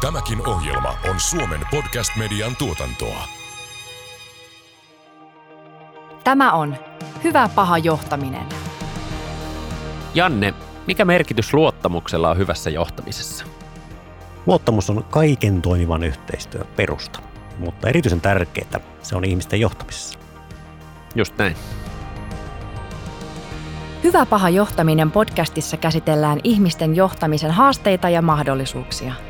Tämäkin ohjelma on Suomen podcast-median tuotantoa. Tämä on Hyvä paha johtaminen. Janne, mikä merkitys luottamuksella on hyvässä johtamisessa? Luottamus on kaiken toimivan yhteistyön perusta, mutta erityisen tärkeää se on ihmisten johtamisessa. Just näin. Hyvä paha johtaminen podcastissa käsitellään ihmisten johtamisen haasteita ja mahdollisuuksia.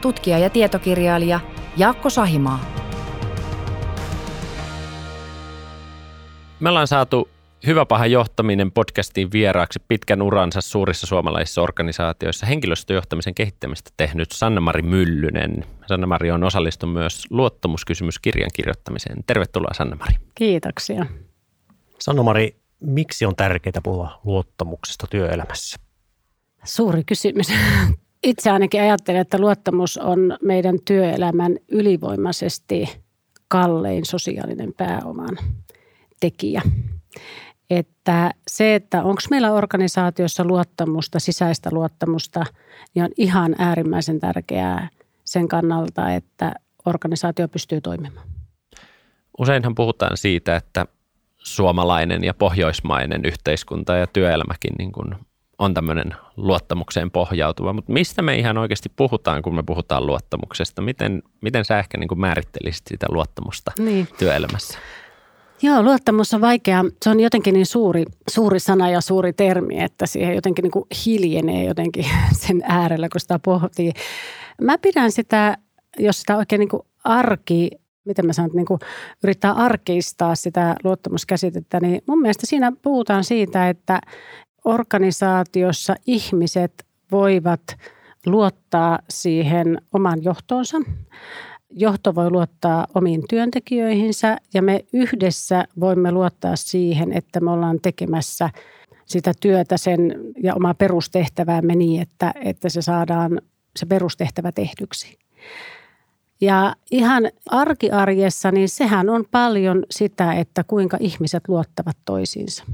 tutkija ja tietokirjailija Jaakko Sahimaa. Me ollaan saatu Hyvä paha johtaminen podcastiin vieraaksi pitkän uransa suurissa suomalaisissa organisaatioissa henkilöstöjohtamisen kehittämistä tehnyt Sanna-Mari Myllynen. Sanna-Mari on osallistunut myös luottamuskysymyskirjan kirjoittamiseen. Tervetuloa Sanna-Mari. Kiitoksia. Sanna-Mari, miksi on tärkeää puhua luottamuksesta työelämässä? Suuri kysymys. Itse ainakin ajattelen, että luottamus on meidän työelämän ylivoimaisesti kallein sosiaalinen pääoman tekijä. Että se, että onko meillä organisaatiossa luottamusta, sisäistä luottamusta, niin on ihan äärimmäisen tärkeää sen kannalta, että organisaatio pystyy toimimaan. Useinhan puhutaan siitä, että suomalainen ja pohjoismainen yhteiskunta ja työelämäkin niin kuin on tämmöinen luottamukseen pohjautuva, mutta mistä me ihan oikeasti puhutaan, kun me puhutaan luottamuksesta? Miten, miten sä ehkä niin kuin määrittelisit sitä luottamusta niin. työelämässä? Joo, luottamus on vaikea. Se on jotenkin niin suuri, suuri sana ja suuri termi, että siihen jotenkin niin kuin hiljenee jotenkin sen äärellä, kun sitä pohtii. Mä pidän sitä, jos sitä oikein niin kuin arki, miten mä sanon, niin kuin yrittää arkeistaa sitä luottamuskäsitettä, niin mun mielestä siinä puhutaan siitä, että organisaatiossa ihmiset voivat luottaa siihen oman johtoonsa johto voi luottaa omiin työntekijöihinsä ja me yhdessä voimme luottaa siihen, että me ollaan tekemässä sitä työtä sen ja omaa perustehtäväämme niin, että, että se saadaan se perustehtävä tehdyksi. Ja ihan arkiarjessa, niin sehän on paljon sitä, että kuinka ihmiset luottavat toisiinsa.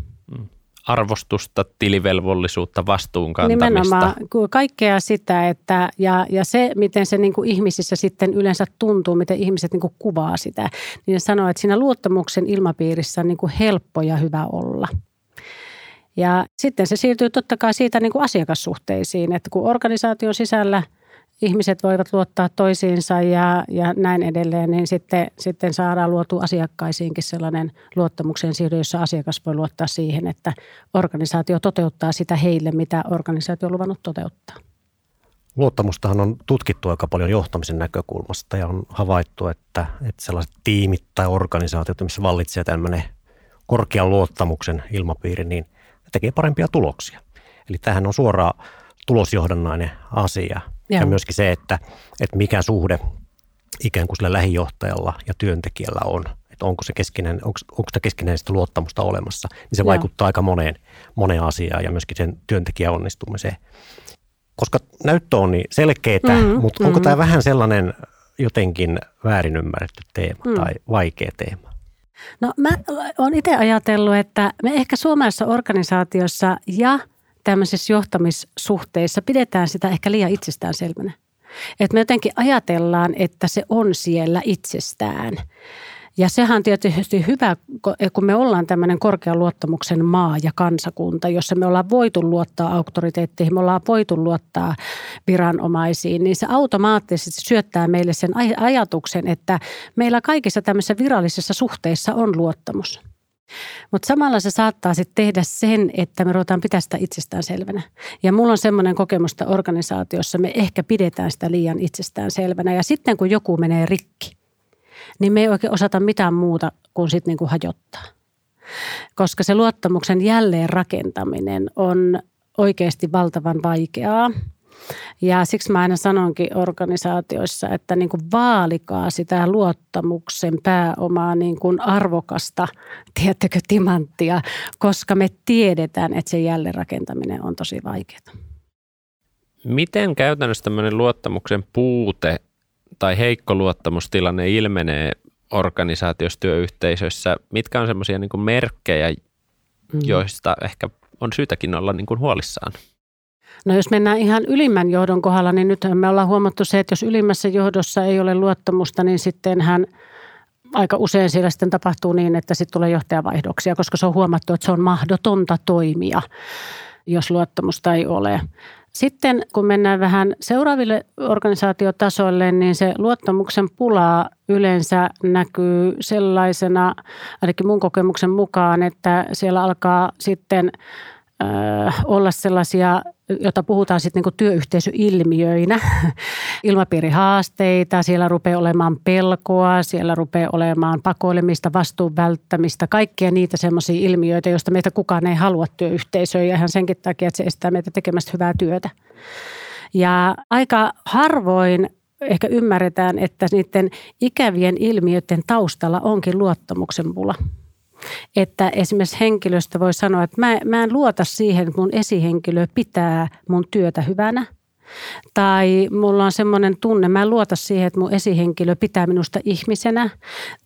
Arvostusta, tilivelvollisuutta, vastuunkantamista. Nimenomaan kaikkea sitä, että ja, ja se, miten se niin kuin ihmisissä sitten yleensä tuntuu, miten ihmiset niin kuin kuvaa sitä, niin ne sanoo, että siinä luottamuksen ilmapiirissä on niin kuin helppo ja hyvä olla. Ja sitten se siirtyy totta kai siitä niin kuin asiakassuhteisiin, että kun organisaation sisällä – ihmiset voivat luottaa toisiinsa ja, ja näin edelleen, niin sitten, sitten saadaan luotu asiakkaisiinkin sellainen luottamuksen siirry, jossa asiakas voi luottaa siihen, että organisaatio toteuttaa sitä heille, mitä organisaatio on luvannut toteuttaa. Luottamustahan on tutkittu aika paljon johtamisen näkökulmasta ja on havaittu, että, että sellaiset tiimit tai organisaatiot, missä vallitsee tämmöinen korkean luottamuksen ilmapiiri, niin tekee parempia tuloksia. Eli tähän on suoraan tulosjohdannainen asia – Joo. Ja myöskin se, että, että mikä suhde ikään kuin sillä lähijohtajalla ja työntekijällä on. Että onko se keskinen, onko, onko sitä keskinäistä luottamusta olemassa. Niin se Joo. vaikuttaa aika moneen, moneen asiaan ja myöskin sen työntekijän onnistumiseen. Koska näyttö on niin selkeää, mm, mutta onko tämä vähän sellainen jotenkin väärin ymmärretty teema mm. tai vaikea teema? No mä olen itse ajatellut, että me ehkä suomalaisessa organisaatiossa ja – tämmöisissä johtamissuhteissa pidetään sitä ehkä liian itsestäänselvänä. Että me jotenkin ajatellaan, että se on siellä itsestään. Ja sehän on tietysti hyvä, kun me ollaan tämmöinen korkean luottamuksen maa ja kansakunta, jossa me ollaan voitu luottaa auktoriteetteihin, me ollaan voitu luottaa viranomaisiin, niin se automaattisesti syöttää meille sen ajatuksen, että meillä kaikissa tämmöisissä virallisissa suhteissa on luottamus – mutta samalla se saattaa sitten tehdä sen, että me ruvetaan pitää sitä itsestään selvänä. Ja mulla on semmoinen kokemus, että organisaatiossa me ehkä pidetään sitä liian itsestään selvänä. Ja sitten kun joku menee rikki, niin me ei oikein osata mitään muuta kuin sitten niin kuin hajottaa. Koska se luottamuksen jälleen rakentaminen on oikeasti valtavan vaikeaa. Ja siksi mä aina sanonkin organisaatioissa, että niin kuin vaalikaa sitä luottamuksen pääomaa niin kuin arvokasta, tiedättekö, timanttia, koska me tiedetään, että se jälleenrakentaminen on tosi vaikeaa. Miten käytännössä tämmöinen luottamuksen puute tai heikko luottamustilanne ilmenee organisaatiossa, työyhteisöissä? Mitkä on semmoisia niin merkkejä, mm. joista ehkä on syytäkin olla niin kuin huolissaan? No jos mennään ihan ylimmän johdon kohdalla, niin nyt me ollaan huomattu se, että jos ylimmässä johdossa ei ole luottamusta, niin sitten hän aika usein siellä sitten tapahtuu niin, että sitten tulee johtajavaihdoksia, koska se on huomattu, että se on mahdotonta toimia, jos luottamusta ei ole. Sitten kun mennään vähän seuraaville organisaatiotasoille, niin se luottamuksen pula yleensä näkyy sellaisena, ainakin mun kokemuksen mukaan, että siellä alkaa sitten olla sellaisia jota puhutaan sitten niin työyhteisöilmiöinä, ilmapiirihaasteita, siellä rupeaa olemaan pelkoa, siellä rupeaa olemaan pakoilemista, vastuun välttämistä, kaikkia niitä semmoisia ilmiöitä, joista meitä kukaan ei halua työyhteisöön. Ja ihan senkin takia, että se estää meitä tekemästä hyvää työtä. Ja aika harvoin ehkä ymmärretään, että niiden ikävien ilmiöiden taustalla onkin luottamuksen pula – että esimerkiksi henkilöstö voi sanoa, että mä, mä en luota siihen, että mun esihenkilö pitää mun työtä hyvänä – tai mulla on semmoinen tunne, mä en luota siihen, että mun esihenkilö pitää minusta ihmisenä.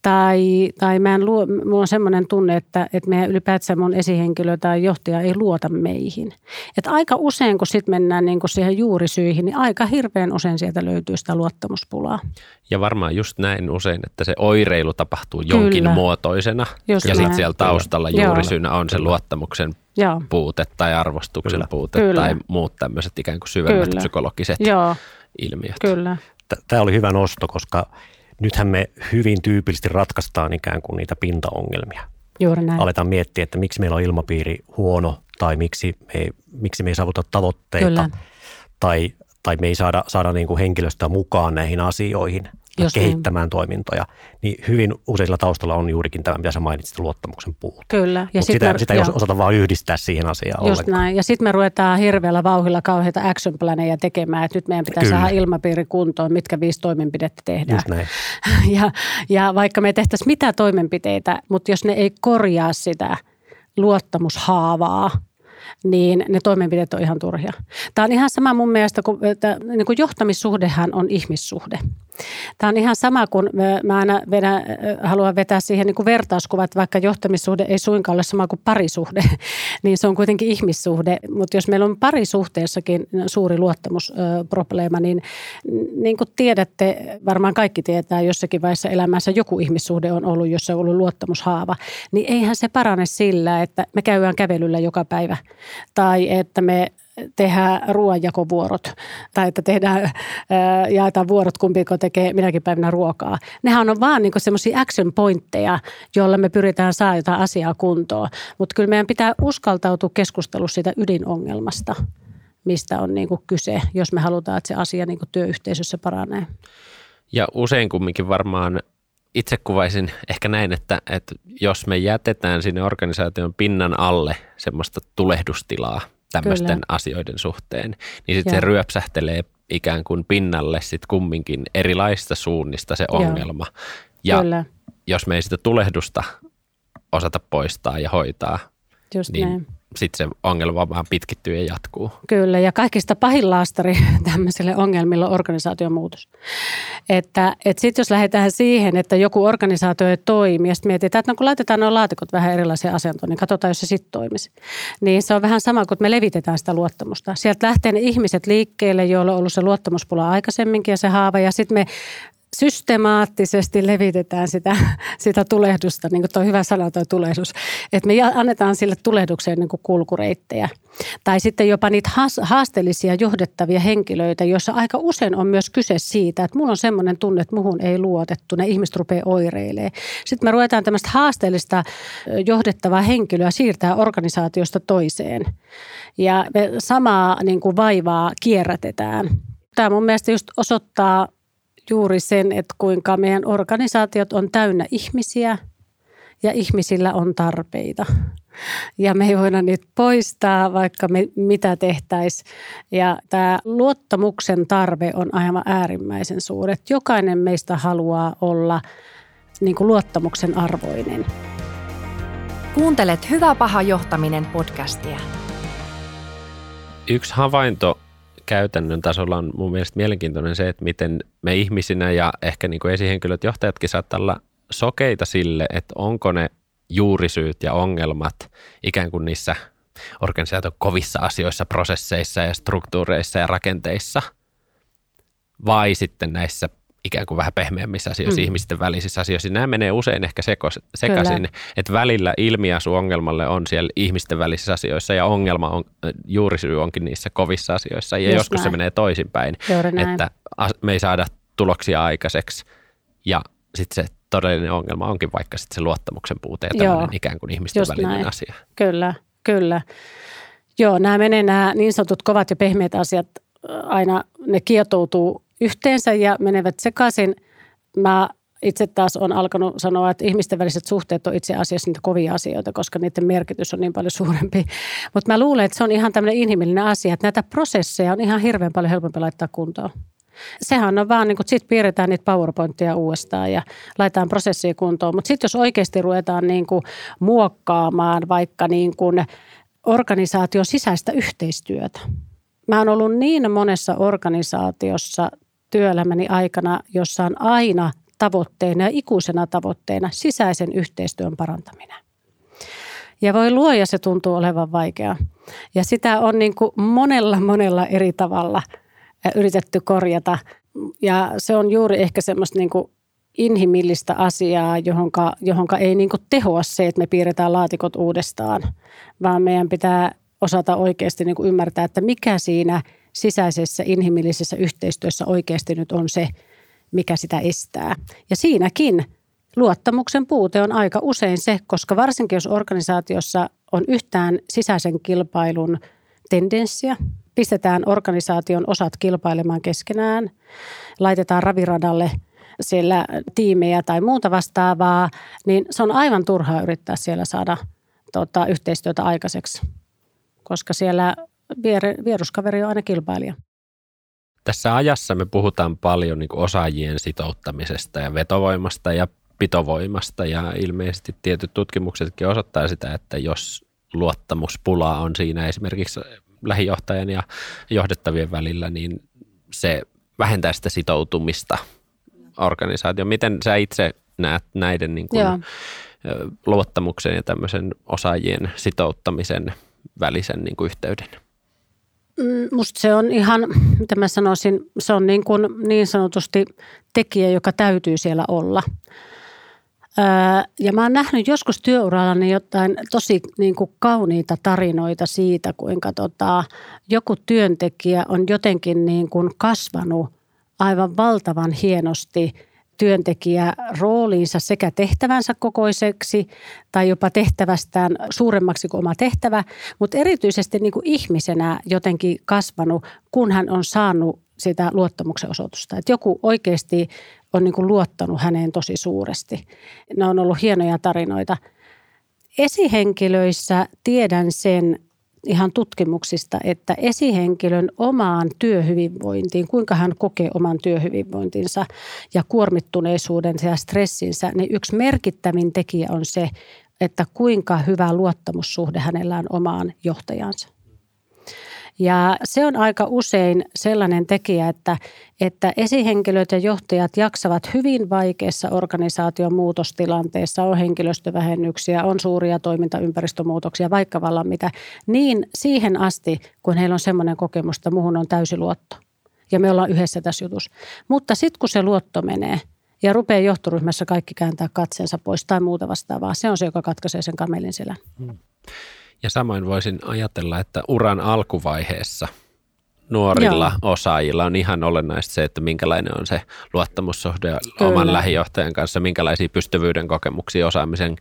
Tai, tai mä en luo, mulla on semmoinen tunne, että, että meidän ylipäätään mun esihenkilö tai johtaja ei luota meihin. Et aika usein, kun sitten mennään niin kun siihen juurisyihin, niin aika hirveän usein sieltä löytyy sitä luottamuspulaa. Ja varmaan just näin usein, että se oireilu tapahtuu jonkin Kyllä. muotoisena. Just ja sitten siellä taustalla juurisyynä on se luottamuksen Joo. puute tai arvostuksen Kyllä. puute Kyllä. tai muut tämmöiset ikään kuin syvemmät Kyllä. psykologiset Joo. ilmiöt. Kyllä. Tämä oli hyvä nosto, koska nythän me hyvin tyypillisesti ratkaistaan ikään kuin niitä pintaongelmia. Juuri näin. Aletaan miettiä, että miksi meillä on ilmapiiri huono tai miksi me, miksi me ei saavuta tavoitteita Kyllä. tai, tai me ei saada, saada niin kuin henkilöstöä mukaan näihin asioihin. Just kehittämään niin. toimintoja, niin hyvin useilla taustalla on juurikin tämä, mitä sä mainitsit, luottamuksen puute. Kyllä. Ja sit sitä, me, sitä ei joo. osata vaan yhdistää siihen asiaan Just ollenkaan. näin. Ja sitten me ruvetaan hirveällä vauhilla kauheita action planeja tekemään, että nyt meidän pitää Kyllä. saada ilmapiiri kuntoon, mitkä viisi toimenpidettä tehdään. Just näin. ja, ja vaikka me tehtäisiin mitä toimenpiteitä, mutta jos ne ei korjaa sitä luottamushaavaa, niin ne toimenpiteet on ihan turhia. Tämä on ihan sama mun mielestä, kun, että, niin kuin johtamissuhdehan on ihmissuhde. Tämä on ihan sama, kun mä aina vedän, haluan vetää siihen niin kuin vertauskuvat, vaikka johtamissuhde ei suinkaan ole sama kuin parisuhde, niin se on kuitenkin ihmissuhde. Mutta jos meillä on parisuhteessakin suuri luottamusprobleema, niin niin kuin tiedätte, varmaan kaikki tietää jossakin vaiheessa elämässä joku ihmissuhde on ollut, jossa on ollut luottamushaava, niin eihän se parane sillä, että me käydään kävelyllä joka päivä tai että me tehdään ruoanjakovuorot tai että tehdään, jaetaan vuorot, kumpiko tekee minäkin päivänä ruokaa. Nehän on vaan niin semmoisia action pointteja, joilla me pyritään saa jotain asiaa kuntoon. Mutta kyllä meidän pitää uskaltautua keskustelussa siitä ydinongelmasta, mistä on niin kyse, jos me halutaan, että se asia niin työyhteisössä paranee. Ja usein kumminkin varmaan itse kuvaisin ehkä näin, että, että jos me jätetään sinne organisaation pinnan alle semmoista tulehdustilaa tämmöisten Kyllä. asioiden suhteen, niin sitten se ryöpsähtelee ikään kuin pinnalle sitten kumminkin erilaista suunnista se ongelma. Joo. Ja Kyllä. jos me ei sitä tulehdusta osata poistaa ja hoitaa, Just niin näin sitten se ongelma vaan pitkittyy ja jatkuu. Kyllä, ja kaikista pahin laastari tämmöisille ongelmille on organisaatiomuutos. Että et sitten jos lähdetään siihen, että joku organisaatio ei toimi, ja sitten mietitään, että no kun laitetaan nuo laatikot vähän erilaisia asentoon, niin katsotaan, jos se sitten toimisi. Niin se on vähän sama kuin, me levitetään sitä luottamusta. Sieltä lähtee ne ihmiset liikkeelle, joilla on ollut se luottamuspula aikaisemminkin ja se haava, ja sitten me systemaattisesti levitetään sitä, sitä tulehdusta, niin kuin tuo hyvä sana tuo tulehdus, että me annetaan sille tulehdukseen niin kuin kulkureittejä. Tai sitten jopa niitä haasteellisia johdettavia henkilöitä, joissa aika usein on myös kyse siitä, että mulla on semmoinen tunne, että muhun ei luotettu, ne ihmiset rupeaa oireilemaan. Sitten me ruvetaan tämmöistä haasteellista johdettavaa henkilöä siirtää organisaatiosta toiseen. Ja me samaa niin kuin vaivaa kierrätetään. Tämä mun mielestä just osoittaa juuri sen, että kuinka meidän organisaatiot on täynnä ihmisiä ja ihmisillä on tarpeita. ja me ei voida niitä poistaa, vaikka me mitä tehtäisiin. Ja tämä luottamuksen tarve on aivan äärimmäisen suuri. Että jokainen meistä haluaa olla niin kuin luottamuksen arvoinen. Kuuntelet Hyvä paha johtaminen podcastia. Yksi havainto käytännön tasolla on mun mielestä mielenkiintoinen se, että miten me ihmisinä ja ehkä niin kuin esihenkilöt, johtajatkin saattaa olla sokeita sille, että onko ne juurisyyt ja ongelmat ikään kuin niissä organisaation kovissa asioissa, prosesseissa ja struktuureissa ja rakenteissa, vai sitten näissä ikään kuin vähän pehmeämmissä asioissa, mm. ihmisten välisissä asioissa. Nämä menee usein ehkä sekos, sekaisin, Kyllä. että välillä ilmiasu ongelmalle on siellä ihmisten välisissä asioissa ja ongelma on, juurisyy onkin niissä kovissa asioissa. Ja Just joskus näin. se menee toisinpäin, että me ei saada tuloksia aikaiseksi ja sitten se todellinen ongelma onkin vaikka sitten se luottamuksen puute ja tämmöinen ikään kuin ihmisten Just välinen näin. asia. Kyllä, kyllä. Joo, nämä menee nämä niin sanotut kovat ja pehmeät asiat aina, ne kietoutuu yhteensä ja menevät sekaisin. Mä itse taas on alkanut sanoa, että ihmisten väliset suhteet on itse asiassa niitä kovia asioita, koska niiden merkitys on niin paljon suurempi. Mutta mä luulen, että se on ihan tämmöinen inhimillinen asia, että näitä prosesseja on ihan hirveän paljon helpompi laittaa kuntoon. Sehän on vaan niin kuin, sit piirretään niitä PowerPointteja uudestaan ja laitetaan prosessia kuntoon. Mutta sitten jos oikeasti ruvetaan niin kuin muokkaamaan vaikka niin kuin organisaation sisäistä yhteistyötä. Mä oon ollut niin monessa organisaatiossa työelämäni aikana, jossa on aina tavoitteena ja ikuisena tavoitteena sisäisen yhteistyön parantaminen. Ja voi luoja, se tuntuu olevan vaikeaa. Ja sitä on niin kuin monella, monella eri tavalla yritetty korjata. Ja se on juuri ehkä semmoista niin kuin inhimillistä asiaa, johonka, johonka ei niin kuin tehoa se, että me piirretään laatikot uudestaan, vaan meidän pitää osata oikeasti niin kuin ymmärtää, että mikä siinä – sisäisessä inhimillisessä yhteistyössä oikeasti nyt on se, mikä sitä estää. Ja siinäkin luottamuksen puute on aika usein se, koska varsinkin jos organisaatiossa on yhtään sisäisen kilpailun tendenssiä, pistetään organisaation osat kilpailemaan keskenään, laitetaan raviradalle siellä tiimejä tai muuta vastaavaa, niin se on aivan turhaa yrittää siellä saada tota, yhteistyötä aikaiseksi, koska siellä vier, vieruskaveri on aina kilpailija. Tässä ajassa me puhutaan paljon niin osaajien sitouttamisesta ja vetovoimasta ja pitovoimasta ja ilmeisesti tietyt tutkimuksetkin osoittaa sitä, että jos luottamuspula on siinä esimerkiksi lähijohtajan ja johdettavien välillä, niin se vähentää sitä sitoutumista organisaatioon. Miten sä itse näet näiden niin kuin luottamuksen ja tämmöisen osaajien sitouttamisen välisen niin kuin yhteyden? Mm, musta se on ihan, mitä mä sanoisin, se on niin, kuin niin sanotusti tekijä, joka täytyy siellä olla. Ja mä oon nähnyt joskus työurallani jotain tosi niin kuin kauniita tarinoita siitä, kuinka tota, joku työntekijä on jotenkin niin kuin kasvanut aivan valtavan hienosti – työntekijä rooliinsa sekä tehtävänsä kokoiseksi tai jopa tehtävästään suuremmaksi kuin oma tehtävä, mutta erityisesti niin kuin ihmisenä jotenkin kasvanut, kun hän on saanut sitä luottamuksen osoitusta. Että joku oikeasti on niin kuin luottanut häneen tosi suuresti. Ne on ollut hienoja tarinoita. Esihenkilöissä tiedän sen, ihan tutkimuksista, että esihenkilön omaan työhyvinvointiin, kuinka hän kokee oman työhyvinvointinsa ja kuormittuneisuudensa ja stressinsä, niin yksi merkittävin tekijä on se, että kuinka hyvä luottamussuhde hänellä on omaan johtajansa. Ja se on aika usein sellainen tekijä, että, että esihenkilöt ja johtajat jaksavat hyvin vaikeassa organisaation muutostilanteessa, on henkilöstövähennyksiä, on suuria toimintaympäristömuutoksia, vaikka vallan mitä, niin siihen asti, kun heillä on semmoinen kokemus, että muuhun on täysi luotto. Ja me ollaan yhdessä tässä jutussa. Mutta sitten kun se luotto menee ja rupeaa johtoryhmässä kaikki kääntää katseensa pois tai muuta vastaavaa, se on se, joka katkaisee sen kamelin selän. Hmm. Ja samoin voisin ajatella, että uran alkuvaiheessa nuorilla Joo. osaajilla on ihan olennaista se, että minkälainen on se luottamussuhde Kyllä. oman lähijohtajan kanssa, minkälaisia pystyvyyden kokemuksia, osaamisen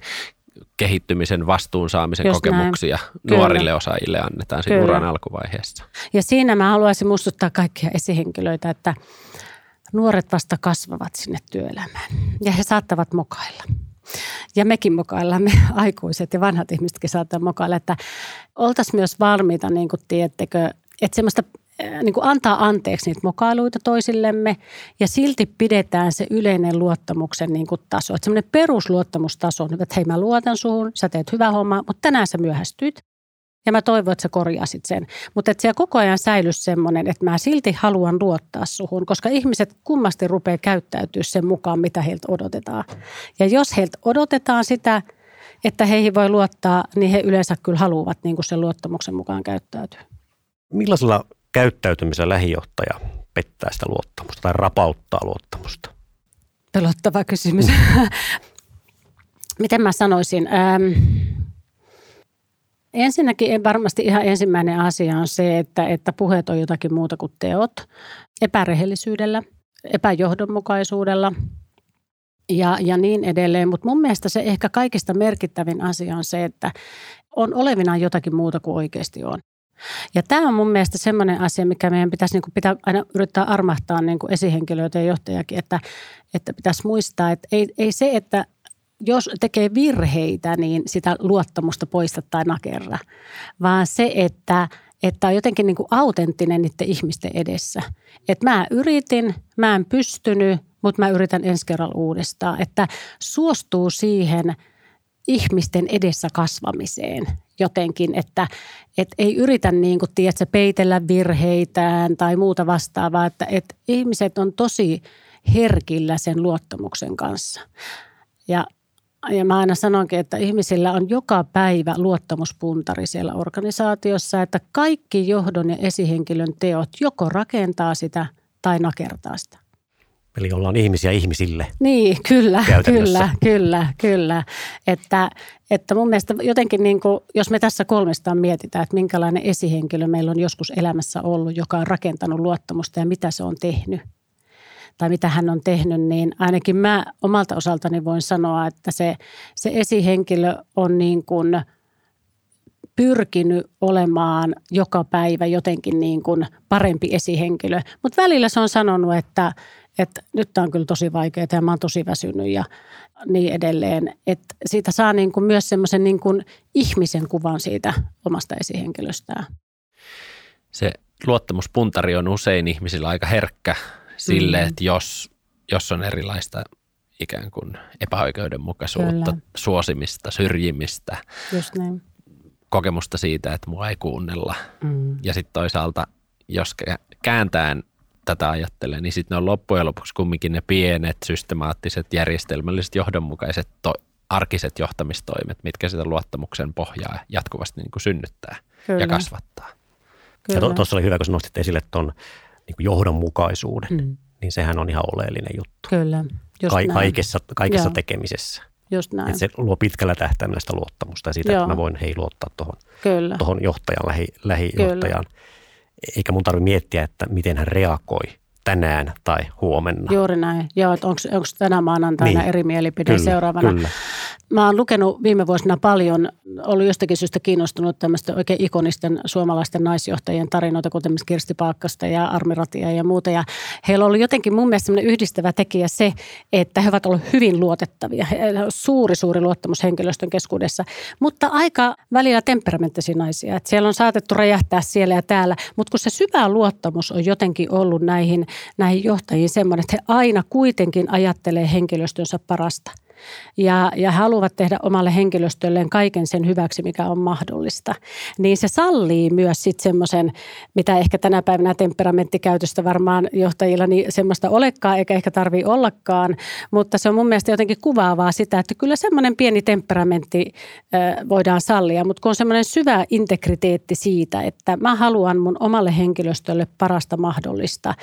kehittymisen, vastuun saamisen Just kokemuksia näin. nuorille Kyllä. osaajille annetaan siinä uran alkuvaiheessa. Ja siinä mä haluaisin muistuttaa kaikkia esihenkilöitä, että nuoret vasta kasvavat sinne työelämään ja he saattavat mokailla. Ja mekin mokaillaan, me aikuiset ja vanhat ihmisetkin saattaa mokailla, että oltaisiin myös valmiita, niin kuin tiedättekö, että semmoista niin kuin antaa anteeksi niitä mokailuita toisillemme ja silti pidetään se yleinen luottamuksen niin kuin taso. Että semmoinen perusluottamustaso on, että hei mä luotan suhun, sä teet hyvää hommaa, mutta tänään sä myöhästyt. Ja mä toivon, että sä korjasit sen. Mutta että siellä koko ajan säilyisi semmoinen, että mä silti haluan luottaa suhun, koska ihmiset kummasti rupeaa käyttäytyä sen mukaan, mitä heiltä odotetaan. Ja jos heiltä odotetaan sitä, että heihin voi luottaa, niin he yleensä kyllä haluavat niin kuin sen luottamuksen mukaan käyttäytyä. Millaisella käyttäytymisellä lähijohtaja pettää sitä luottamusta tai rapauttaa luottamusta? Pelottava kysymys. Miten mä sanoisin? Ähm, ensinnäkin en varmasti ihan ensimmäinen asia on se, että, että puheet on jotakin muuta kuin teot. Epärehellisyydellä, epäjohdonmukaisuudella ja, ja niin edelleen. Mutta mun mielestä se ehkä kaikista merkittävin asia on se, että on olevinaan jotakin muuta kuin oikeasti on. Ja tämä on mun mielestä semmoinen asia, mikä meidän pitäisi niin pitää aina yrittää armahtaa niin esihenkilöitä ja johtajakin, että, että pitäisi muistaa, että ei, ei se, että jos tekee virheitä, niin sitä luottamusta poista tai nakerra, vaan se, että, että on jotenkin niin kuin autenttinen niiden ihmisten edessä. Että mä yritin, mä en pystynyt, mutta mä yritän ensi kerralla uudestaan. Että suostuu siihen – ihmisten edessä kasvamiseen jotenkin, että et ei yritä niin kuin, tiedätkö, peitellä virheitään tai muuta vastaavaa, että et ihmiset on tosi herkillä sen luottamuksen kanssa. Ja, ja mä aina sanonkin, että ihmisillä on joka päivä luottamuspuntari siellä organisaatiossa, että kaikki johdon ja esihenkilön teot joko rakentaa sitä tai nakertaa sitä. Eli ollaan ihmisiä ihmisille. Niin, kyllä, kyllä, kyllä, kyllä. Että, että mun mielestä jotenkin, niin kuin, jos me tässä kolmestaan mietitään, että minkälainen esihenkilö meillä on joskus elämässä ollut, joka on rakentanut luottamusta ja mitä se on tehnyt, tai mitä hän on tehnyt, niin ainakin mä omalta osaltani voin sanoa, että se, se esihenkilö on niin kuin pyrkinyt olemaan joka päivä jotenkin niin kuin parempi esihenkilö. Mutta välillä se on sanonut, että, että nyt tämä on kyllä tosi vaikeaa ja mä oon tosi väsynyt ja niin edelleen. Että siitä saa niin kuin myös semmoisen niin kuin ihmisen kuvan siitä omasta esihenkilöstään. Se luottamuspuntari on usein ihmisillä aika herkkä sille, mm. että jos, jos on erilaista ikään kuin epäoikeudenmukaisuutta, Kyllä. suosimista, syrjimistä, Just niin. kokemusta siitä, että mua ei kuunnella. Mm. Ja sitten toisaalta, jos kääntään tätä ajattelee, niin sitten ne on loppujen lopuksi kumminkin ne pienet, systemaattiset, järjestelmälliset, johdonmukaiset to- arkiset johtamistoimet, mitkä sitä luottamuksen pohjaa jatkuvasti niin kuin synnyttää Kyllä. ja kasvattaa. Kyllä. Ja tuossa oli hyvä, kun nostit esille tuon niin johdonmukaisuuden, mm. niin sehän on ihan oleellinen juttu. Kyllä, just Ka- kaikessa, kaikessa tekemisessä. Just näin. Että se luo pitkällä tähtäimellä sitä luottamusta ja sitä, Joo. että mä voin hei luottaa tuohon johtajan, lähi, lähijohtajaan. Kyllä eikä mun tarvitse miettiä, että miten hän reagoi tänään tai huomenna. Juuri näin. Joo, että onko tänä maanantaina niin. eri mielipide kyllä, seuraavana. Kyllä. Mä oon lukenut viime vuosina paljon, ollut jostakin syystä kiinnostunut tämmöistä oikein ikonisten suomalaisten naisjohtajien tarinoita, kuten Kirsti Paakkasta ja Armi Ratia ja muuta. Ja heillä oli jotenkin mun mielestä yhdistävä tekijä se, että he ovat olleet hyvin luotettavia. Suuri, suuri luottamus henkilöstön keskuudessa, mutta aika välillä temperamenttisia naisia. Että siellä on saatettu räjähtää siellä ja täällä, mutta kun se syvä luottamus on jotenkin ollut näihin, näihin johtajiin semmoinen, että he aina kuitenkin ajattelee henkilöstönsä parasta – ja, ja haluavat tehdä omalle henkilöstölleen kaiken sen hyväksi, mikä on mahdollista, niin se sallii myös sitten semmoisen, mitä ehkä tänä päivänä temperamenttikäytöstä varmaan johtajilla niin semmoista olekaan, eikä ehkä tarvii ollakaan, mutta se on mun mielestä jotenkin kuvaavaa sitä, että kyllä semmoinen pieni temperamentti voidaan sallia, mutta kun on semmoinen syvä integriteetti siitä, että mä haluan mun omalle henkilöstölle parasta mahdollista.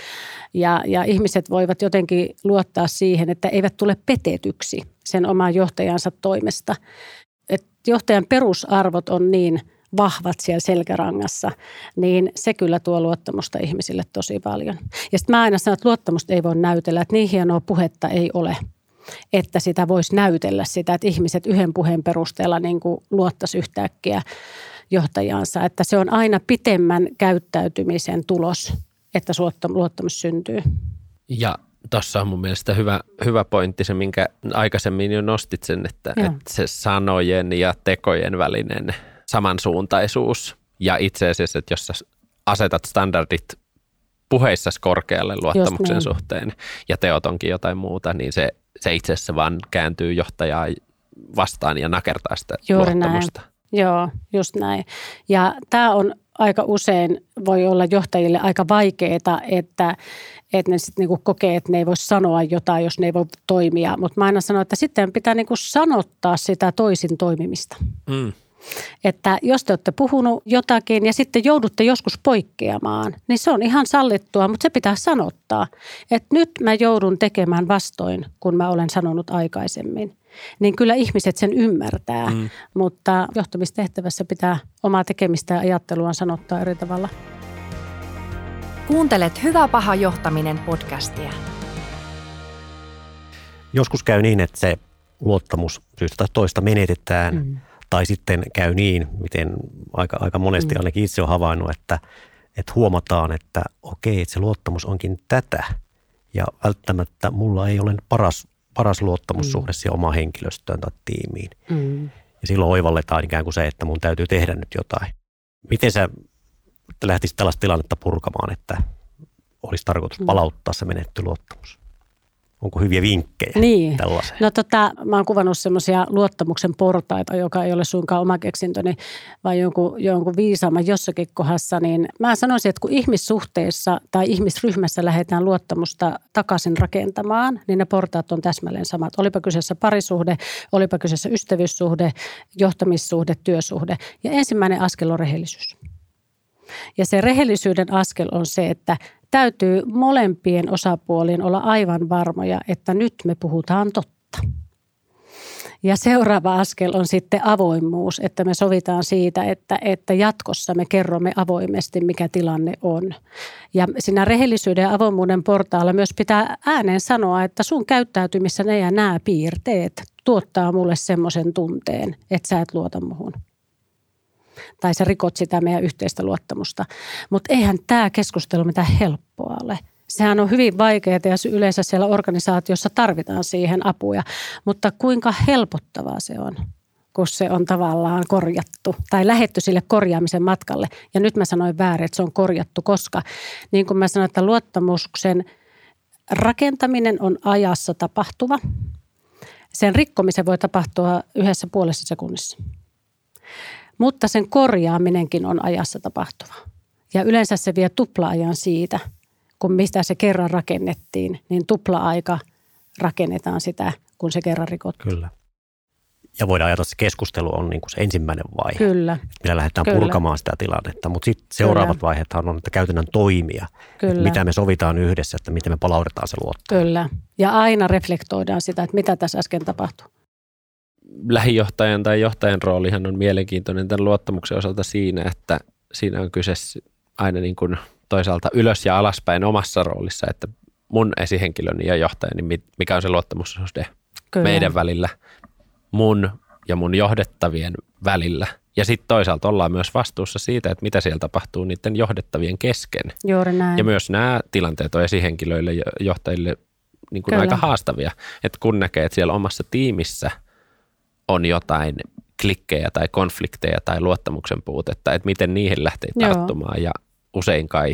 Ja, ja ihmiset voivat jotenkin luottaa siihen, että eivät tule petetyksi sen oman johtajansa toimesta. Et johtajan perusarvot on niin vahvat siellä selkärangassa, niin se kyllä tuo luottamusta ihmisille tosi paljon. Ja sitten mä aina sanon, että luottamusta ei voi näytellä, että niin hienoa puhetta ei ole, että sitä voisi näytellä sitä, että ihmiset yhden puheen perusteella niin luottaisi yhtäkkiä johtajansa. Että se on aina pitemmän käyttäytymisen tulos, että luottamus syntyy. Ja Tuossa on mun mielestä hyvä, hyvä pointti se, minkä aikaisemmin jo nostit sen, että, Joo. että se sanojen ja tekojen välinen samansuuntaisuus ja itse asiassa, että jos sä asetat standardit puheissa korkealle luottamuksen niin. suhteen ja teot onkin jotain muuta, niin se, se itse asiassa vaan kääntyy johtajaa vastaan ja nakertaa sitä Juuri näin. luottamusta. Joo, just näin. Ja tämä on aika usein voi olla johtajille aika vaikeaa, että, että ne sitten niinku kokee, että ne ei voi sanoa jotain, jos ne ei voi toimia. Mutta mä aina sanon, että sitten pitää niinku sanottaa sitä toisin toimimista. Mm. Että jos te olette puhunut jotakin ja sitten joudutte joskus poikkeamaan, niin se on ihan sallittua, mutta se pitää sanottaa. Että nyt mä joudun tekemään vastoin, kun mä olen sanonut aikaisemmin. Niin kyllä ihmiset sen ymmärtää, mm. mutta johtamistehtävässä pitää omaa tekemistä ja ajattelua sanottaa eri tavalla. Kuuntelet Hyvä paha johtaminen podcastia. Joskus käy niin, että se luottamus syystä tai toista menetetään mm. tai sitten käy niin, miten aika, aika monesti mm. ainakin itse olen havainnut, että, että huomataan, että okei, että se luottamus onkin tätä ja välttämättä mulla ei ole paras, paras luottamussuhde mm. siihen omaan henkilöstöön tai tiimiin. Mm. Ja silloin oivalletaan ikään kuin se, että mun täytyy tehdä nyt jotain. Miten sä lähtisit tällaista tilannetta purkamaan, että olisi tarkoitus Mm. palauttaa se menetty luottamus? Onko hyviä vinkkejä Niin. tällaiseen? No tota, mä oon kuvannut semmoisia luottamuksen portaita, joka ei ole suinkaan oma keksintöni, vaan jonkun, jonkun viisaamman jossakin kohdassa. Niin mä sanoisin, että kun ihmissuhteessa tai ihmisryhmässä lähdetään luottamusta takaisin rakentamaan, niin ne portaat on täsmälleen samat. Olipa kyseessä parisuhde, olipa kyseessä ystävyyssuhde, johtamissuhde, työsuhde. Ja ensimmäinen askel on rehellisyys. Ja se rehellisyyden askel on se, että täytyy molempien osapuolien olla aivan varmoja, että nyt me puhutaan totta. Ja seuraava askel on sitten avoimuus, että me sovitaan siitä, että, että jatkossa me kerromme avoimesti, mikä tilanne on. Ja siinä rehellisyyden ja avoimuuden portaalla myös pitää ääneen sanoa, että sun käyttäytymissä ne ja nämä piirteet tuottaa mulle semmoisen tunteen, että sä et luota muhun tai sä rikot sitä meidän yhteistä luottamusta. Mutta eihän tämä keskustelu mitään helppoa ole. Sehän on hyvin vaikeaa ja yleensä siellä organisaatiossa tarvitaan siihen apuja. Mutta kuinka helpottavaa se on, kun se on tavallaan korjattu tai lähetty sille korjaamisen matkalle. Ja nyt mä sanoin väärin, että se on korjattu, koska niin kuin mä sanoin, että luottamuksen rakentaminen on ajassa tapahtuva. Sen rikkomisen voi tapahtua yhdessä puolessa sekunnissa mutta sen korjaaminenkin on ajassa tapahtuva. Ja yleensä se vie tupla-ajan siitä, kun mistä se kerran rakennettiin, niin tupla-aika rakennetaan sitä, kun se kerran rikottiin. Kyllä. Ja voidaan ajatella, että se keskustelu on niin kuin se ensimmäinen vaihe, Kyllä, millä lähdetään Kyllä. purkamaan sitä tilannetta. Mutta sitten seuraavat vaiheethan on, että käytännön toimia, että kyllä, mitä me sovitaan yhdessä, että miten me palautetaan se luottamus. kyllä. Ja aina reflektoidaan sitä, että mitä tässä äsken tapahtui. Lähijohtajan tai johtajan roolihan on mielenkiintoinen tämän luottamuksen osalta siinä, että siinä on kyse aina niin kuin toisaalta ylös ja alaspäin omassa roolissa, että mun esihenkilöni ja johtajani, mi- mikä on se luottamussuhde Kyllä. meidän välillä, mun ja mun johdettavien välillä. Ja sitten toisaalta ollaan myös vastuussa siitä, että mitä siellä tapahtuu niiden johdettavien kesken. Juuri näin. Ja myös nämä tilanteet on esihenkilöille ja johtajille niin kuin Kyllä. aika haastavia. Että kun näkee, että siellä omassa tiimissä on jotain klikkejä tai konflikteja tai luottamuksen puutetta, että miten niihin lähtee Joo. tarttumaan. Ja usein kai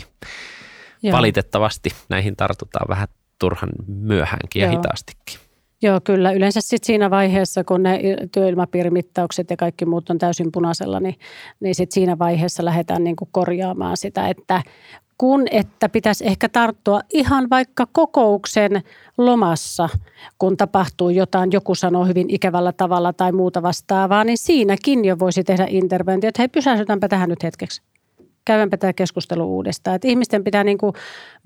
Joo. valitettavasti näihin tartutaan vähän turhan myöhäänkin ja Joo. hitaastikin. Joo, kyllä. Yleensä sit siinä vaiheessa, kun ne työilmapiirimittaukset ja kaikki muut on täysin punaisella, niin, niin sit siinä vaiheessa lähdetään niin kuin korjaamaan sitä, että kun että pitäisi ehkä tarttua ihan vaikka kokouksen lomassa, kun tapahtuu jotain, joku sanoo hyvin ikävällä tavalla tai muuta vastaavaa, niin siinäkin jo voisi tehdä interventio, että hei pysähdytäänpä tähän nyt hetkeksi käydäänpä tämä keskustelu uudestaan. Että ihmisten pitää niin kuin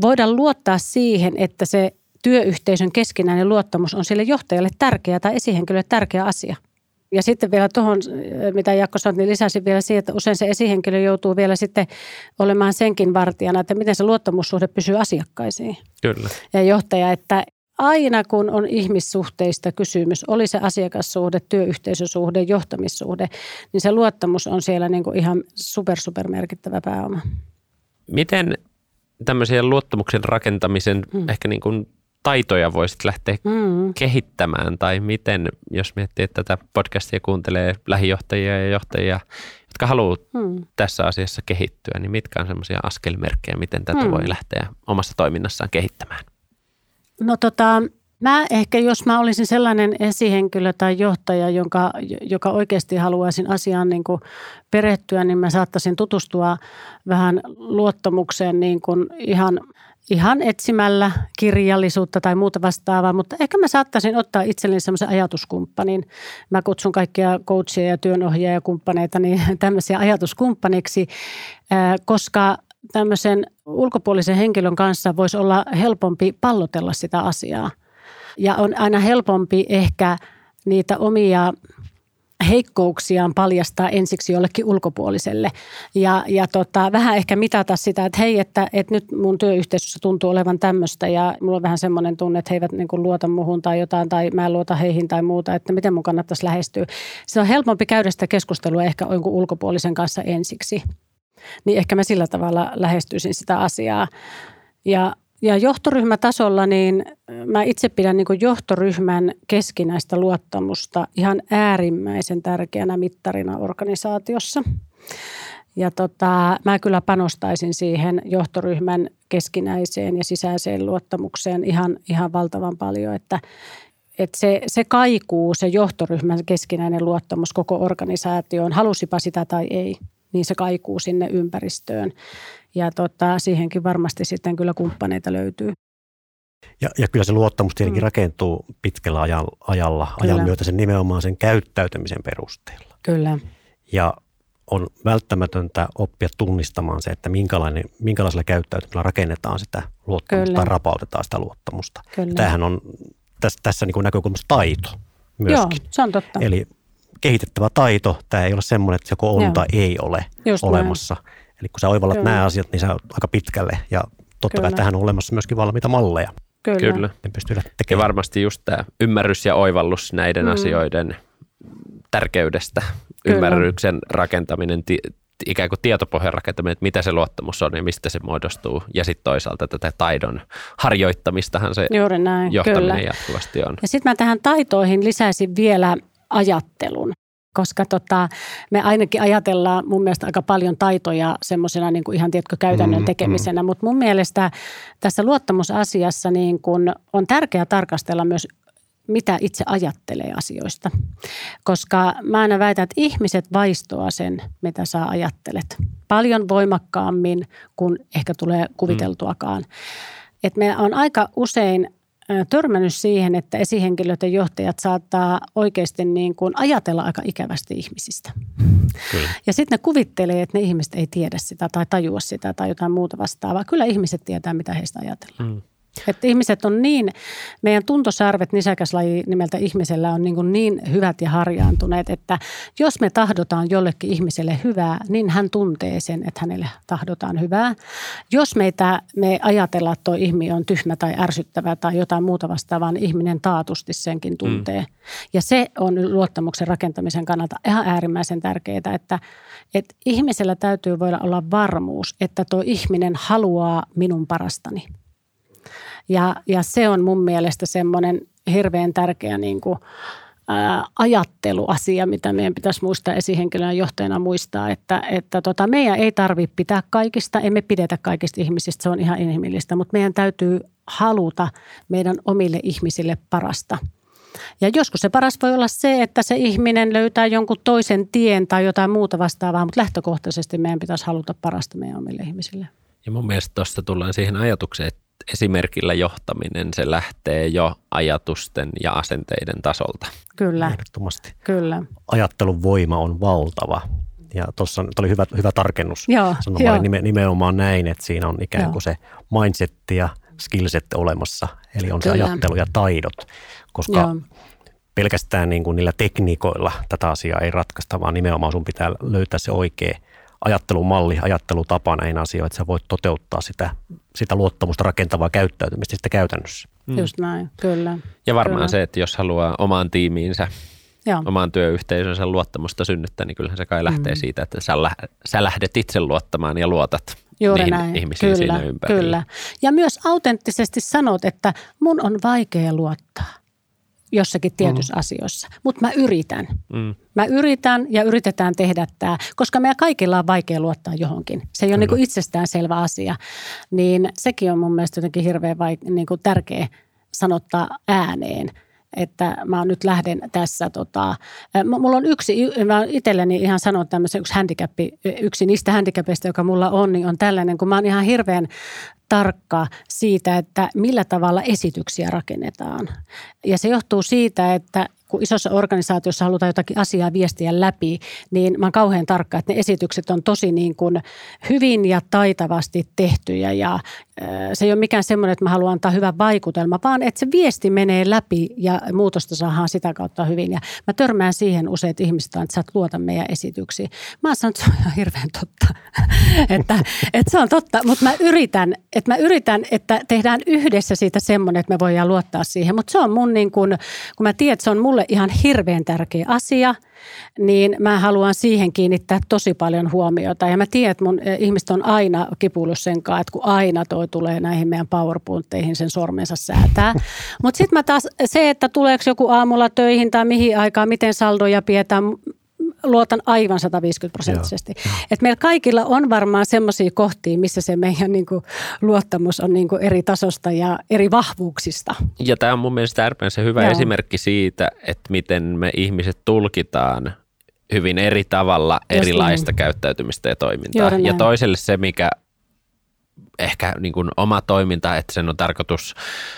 voida luottaa siihen, että se työyhteisön keskinäinen luottamus on sille johtajalle tärkeä tai esihenkilölle tärkeä asia. Ja sitten vielä tuohon, mitä Jakko sanoi, niin lisäsin vielä siihen, että usein se esihenkilö joutuu vielä sitten olemaan senkin vartijana, että miten se luottamussuhde pysyy asiakkaisiin. Kyllä. Ja johtaja, että aina kun on ihmissuhteista kysymys, oli se asiakassuhde, työyhteisösuhde, johtamissuhde, niin se luottamus on siellä niin kuin ihan super, super merkittävä pääoma. Miten tämmöisen luottamuksen rakentamisen Mm. ehkä niin kuin taitoja voisit lähteä Mm. kehittämään tai miten, jos miettii, että tätä podcastia kuuntelee lähijohtajia ja johtajia, jotka haluaa Mm. tässä asiassa kehittyä, niin mitkä on semmoisia askelmerkkejä, miten tätä Hmm. voi lähteä omassa toiminnassaan kehittämään? No tota, mä ehkä jos mä olisin sellainen esihenkilö tai johtaja, jonka, joka oikeasti haluaisin asiaan niin kuin perehtyä, niin mä saattaisin tutustua vähän luottamukseen niin kuin ihan, ihan etsimällä kirjallisuutta tai muuta vastaavaa, mutta ehkä mä saattaisin ottaa itselleni semmoisen ajatuskumppanin. Mä kutsun kaikkia coachia ja työnohjaajia ja kumppaneita niin tämmöisiä ajatuskumppaniksi, koska tämmöisen ulkopuolisen henkilön kanssa voisi olla helpompi pallotella sitä asiaa. Ja on aina helpompi ehkä niitä omia heikkouksiaan paljastaa ensiksi jollekin ulkopuoliselle. Ja, ja tota, vähän ehkä mitata sitä, että hei, että, että nyt mun työyhteisössä tuntuu olevan tämmöistä ja mulla on vähän semmoinen tunne, että he eivät niin kuin luota muhun tai jotain tai mä en luota heihin tai muuta, että miten mun kannattaisi lähestyä. Se on helpompi käydä sitä keskustelua ehkä jonkun ulkopuolisen kanssa ensiksi. Niin ehkä mä sillä tavalla lähestyisin sitä asiaa. Ja ja johtoryhmätasolla, niin mä itse pidän niin johtoryhmän keskinäistä luottamusta ihan äärimmäisen tärkeänä mittarina organisaatiossa. Ja tota, mä kyllä panostaisin siihen johtoryhmän keskinäiseen ja sisäiseen luottamukseen ihan, ihan valtavan paljon, että, että se, se kaikuu, se johtoryhmän keskinäinen luottamus koko organisaatioon, halusipa sitä tai ei, niin se kaikuu sinne ympäristöön. Ja tota, siihenkin varmasti sitten kyllä kumppaneita löytyy. Ja, ja kyllä se luottamus tietenkin Mm. rakentuu pitkällä ajalla, ajalla Kyllä. ajan myötä sen nimenomaan sen käyttäytymisen perusteella. Kyllä, Ja on välttämätöntä oppia tunnistamaan se, että minkälainen, minkälaisella käyttäytymisellä rakennetaan sitä luottamusta Kyllä. tai rapautetaan sitä luottamusta. kyllä. Tämähän on tässä, tässä niin kuin näkökulmasta taito myöskin. Joo, se on totta. Eli kehitettävä taito, tämä ei ole semmoinen, että joko on Joo. tai ei ole Just olemassa. Eli kun sä oivallat Kyllä. nämä asiat, niin sä oot aika pitkälle. Ja totta kai Kyllä. tähän on olemassa myöskin valmiita malleja. Kyllä. Kyllä. Pystyy Ja varmasti just tämä ymmärrys ja oivallus näiden mm. asioiden tärkeydestä, Kyllä. ymmärryksen rakentaminen, ti, ikään kuin tietopohjan rakentaminen, että mitä se luottamus on ja mistä se muodostuu. Ja sitten toisaalta tätä taidon harjoittamistahan se Juuri näin, johtaminen kyllä. jatkuvasti on. Ja sitten mä tähän taitoihin lisäisin vielä ajattelun. Koska tota, me ainakin ajatellaan mun mielestä aika paljon taitoja semmoisena niin kuin ihan tiedätkö, käytännön Mm, tekemisenä. Mutta mun mielestä tässä luottamusasiassa niin kun on tärkeää tarkastella myös mitä itse ajattelee asioista. Koska mä aina väitän, että ihmiset vaistoa sen, mitä sä ajattelet. Paljon voimakkaammin kuin ehkä tulee kuviteltuakaan. Et me on aika usein törmännyt siihen, että esihenkilöt ja johtajat saattaa oikeasti niin kuin ajatella aika ikävästi ihmisistä. Kyllä. Ja sitten ne kuvittelee, että ne ihmiset ei tiedä sitä tai tajua sitä tai jotain muuta vastaavaa. Kyllä ihmiset tietää, mitä heistä ajatellaan. Mm. Että ihmiset on niin, meidän tuntosarvet nisäkäslaji nimeltä ihmisellä on niin, niin hyvät ja harjaantuneet, että jos me tahdotaan jollekin ihmiselle hyvää, niin hän tuntee sen, että hänelle tahdotaan hyvää. Jos meitä, me ajatellaan, että tuo ihminen on tyhmä tai ärsyttävä tai jotain muuta vastaavaa, niin ihminen taatusti senkin tuntee. Mm. Ja se on luottamuksen rakentamisen kannalta ihan äärimmäisen tärkeää, että, että ihmisellä täytyy voida olla varmuus, että tuo ihminen haluaa minun parastani. Ja, ja se on mun mielestä semmoinen hirveän tärkeä niin kuin, ää, ajatteluasia, mitä meidän pitäisi muistaa esihenkilön johtajana muistaa, että, että tota, meidän ei tarvitse pitää kaikista, emme pidetä kaikista ihmisistä, se on ihan inhimillistä, mutta meidän täytyy haluta meidän omille ihmisille parasta. Ja joskus se paras voi olla se, että se ihminen löytää jonkun toisen tien tai jotain muuta vastaavaa, mutta lähtökohtaisesti meidän pitäisi haluta parasta meidän omille ihmisille. Ja mun mielestä tuossa tullaan siihen ajatukseen, että esimerkillä johtaminen, se lähtee jo ajatusten ja asenteiden tasolta. Kyllä, Ehdottomasti. kyllä. Ajattelun voima on valtava. Ja tuossa oli hyvä, hyvä tarkennus. Joo, Sanomaan joo. eli nime, nimenomaan näin, että siinä on ikään Joo. kuin se mindset ja skillset olemassa. Eli on Kyllä. se ajattelu ja taidot. Koska Joo. pelkästään niin kuin niillä tekniikoilla tätä asiaa ei ratkaista, vaan nimenomaan sun pitää löytää se oikea ajattelumalli, ajattelutapa näihin asioihin, että sä voit toteuttaa sitä, sitä luottamusta rakentavaa käyttäytymistä sitten käytännössä. Mm. Just näin, kyllä. Ja varmaan Kyllä. se, että jos haluaa omaan tiimiinsä, Joo. omaan työyhteisönsä luottamusta synnyttää, niin kyllähän se kai lähtee Mm. siitä, että sä, lä- sä lähdet itse luottamaan ja luotat Juuri niihin näin. ihmisiin kyllä, siinä ympärillä. Kyllä. Ja myös autenttisesti sanot, että mun on vaikea luottaa jossakin tietyissä mm. asioissa, mutta mä yritän. Mm. Mä yritän ja yritetään tehdä tämä, koska meidän kaikilla on vaikea luottaa johonkin. Se ei ole niin itsestäänselvä asia. Niin sekin on mun mielestä jotenkin hirveän vaik- niin kuin tärkeä sanottaa ääneen että mä nyt lähden tässä, tota, mulla on yksi, mä itselleni ihan sanon tämmöisen yksi handicappi, yksi niistä handicapeista, joka mulla on, niin on tällainen, kun mä oon ihan hirveän tarkka siitä, että millä tavalla esityksiä rakennetaan. Ja se johtuu siitä, että kun isossa organisaatiossa halutaan jotakin asiaa viestiä läpi, niin mä oon kauhean tarkka, että ne esitykset on tosi niin kuin hyvin ja taitavasti tehtyjä ja se ei ole mikään semmoinen, että mä haluan antaa hyvän vaikutelma, vaan että se viesti menee läpi ja muutosta saadaan sitä kautta hyvin. Ja mä törmään siihen useat ihmiset, että sä et luota meidän esityksiin. Mä oon sanonut, että se on ihan hirveän totta. että, että se on totta, mutta mä yritän, että mä yritän, että tehdään yhdessä siitä semmoinen, että me voidaan luottaa siihen. Mutta se on mun niin kuin, kun mä tiedän, että se on mulle ihan hirveän tärkeä asia, niin mä haluan siihen kiinnittää tosi paljon huomiota. Ja mä tiedän, että mun ihmiset on aina kipuillut sen kanssa, että kun aina toi tulee näihin meidän PowerPointeihin sen sormensa säätää. Mutta sitten mä taas, se, että tuleeko joku aamulla töihin tai mihin aikaan, miten saldoja pidetään, luotan aivan 150 prosenttisesti. Et meillä kaikilla on varmaan semmoisia kohtia, missä se meidän niin kuin, luottamus on niin kuin, eri tasosta ja eri vahvuuksista. Ja tämä on mun mielestä äärimmäisen se hyvä Joo. esimerkki siitä, että miten me ihmiset tulkitaan hyvin eri tavalla Just erilaista niin. käyttäytymistä ja toimintaa. Ja toiselle se, mikä ehkä niin kuin oma toiminta, että sen on tarkoitus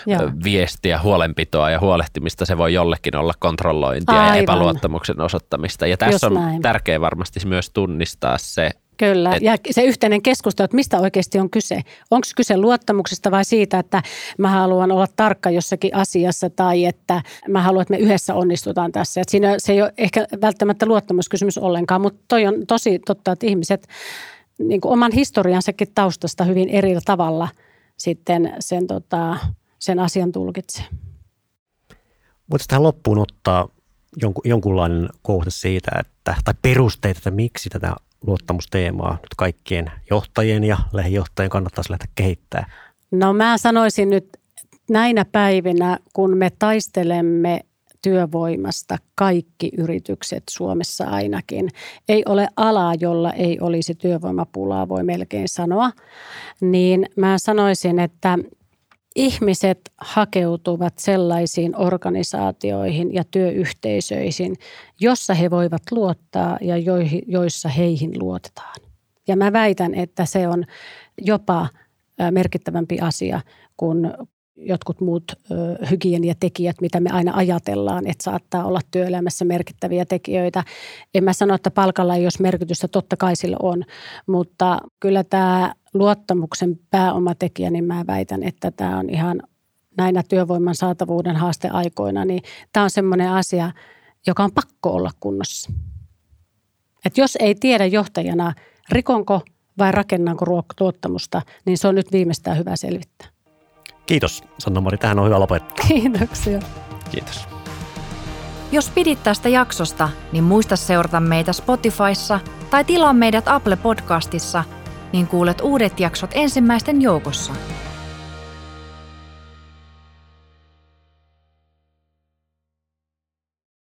Joo. viestiä huolenpitoa ja huolehtimista. Se voi jollekin olla kontrollointia Aivan. ja epäluottamuksen osoittamista. Ja tässä Just on näin. tärkeää varmasti myös tunnistaa se, Kyllä, et, ja se yhteinen keskustelu, että mistä oikeasti on kyse. Onko kyse luottamuksesta vai siitä, että mä haluan olla tarkka jossakin asiassa tai että mä haluan, että me yhdessä onnistutaan tässä. Et siinä se ei ole ehkä välttämättä luottamuskysymys ollenkaan, mutta toi on tosi totta, että ihmiset niin kuin oman historiansakin taustasta hyvin eri tavalla sitten sen, tota, sen asian tulkitsee. Voitaisiin tähän loppuun ottaa jonkun, jonkunlainen kohta siitä, että, tai perusteita, että miksi tätä luottamusteemaa nyt kaikkien johtajien ja lähijohtajien kannattaisi lähteä kehittämään? No mä sanoisin nyt näinä päivinä, kun me taistelemme työvoimasta kaikki yritykset Suomessa ainakin. Ei ole alaa, jolla ei olisi työvoimapulaa, voi melkein sanoa. Niin mä sanoisin, että ihmiset hakeutuvat sellaisiin organisaatioihin ja työyhteisöihin, jossa he voivat luottaa ja joissa heihin luotetaan. Ja mä väitän, että se on jopa merkittävämpi asia kuin jotkut muut hygieniatekijät, mitä me aina ajatellaan, että saattaa olla työelämässä merkittäviä tekijöitä. En mä sano, että palkalla ei ole merkitystä, totta kai sillä on, mutta kyllä tämä luottamuksen pääomatekijä, niin mä väitän, että tämä on ihan näinä työvoiman saatavuuden haasteaikoina, niin tämä on semmoinen asia, joka on pakko olla kunnossa. Et jos ei tiedä johtajana, rikonko vai rakennanko luottamusta, niin se on nyt viimeistään hyvä selvittää. Kiitos Sanna-Mari, tähän on hyvä lopettaa. Kiitoksia. Kiitos. Jos pidit tästä jaksosta, niin muista seurata meitä Spotifyssa tai tilaa meidät Apple Podcastissa, niin kuulet uudet jaksot ensimmäisten joukossa –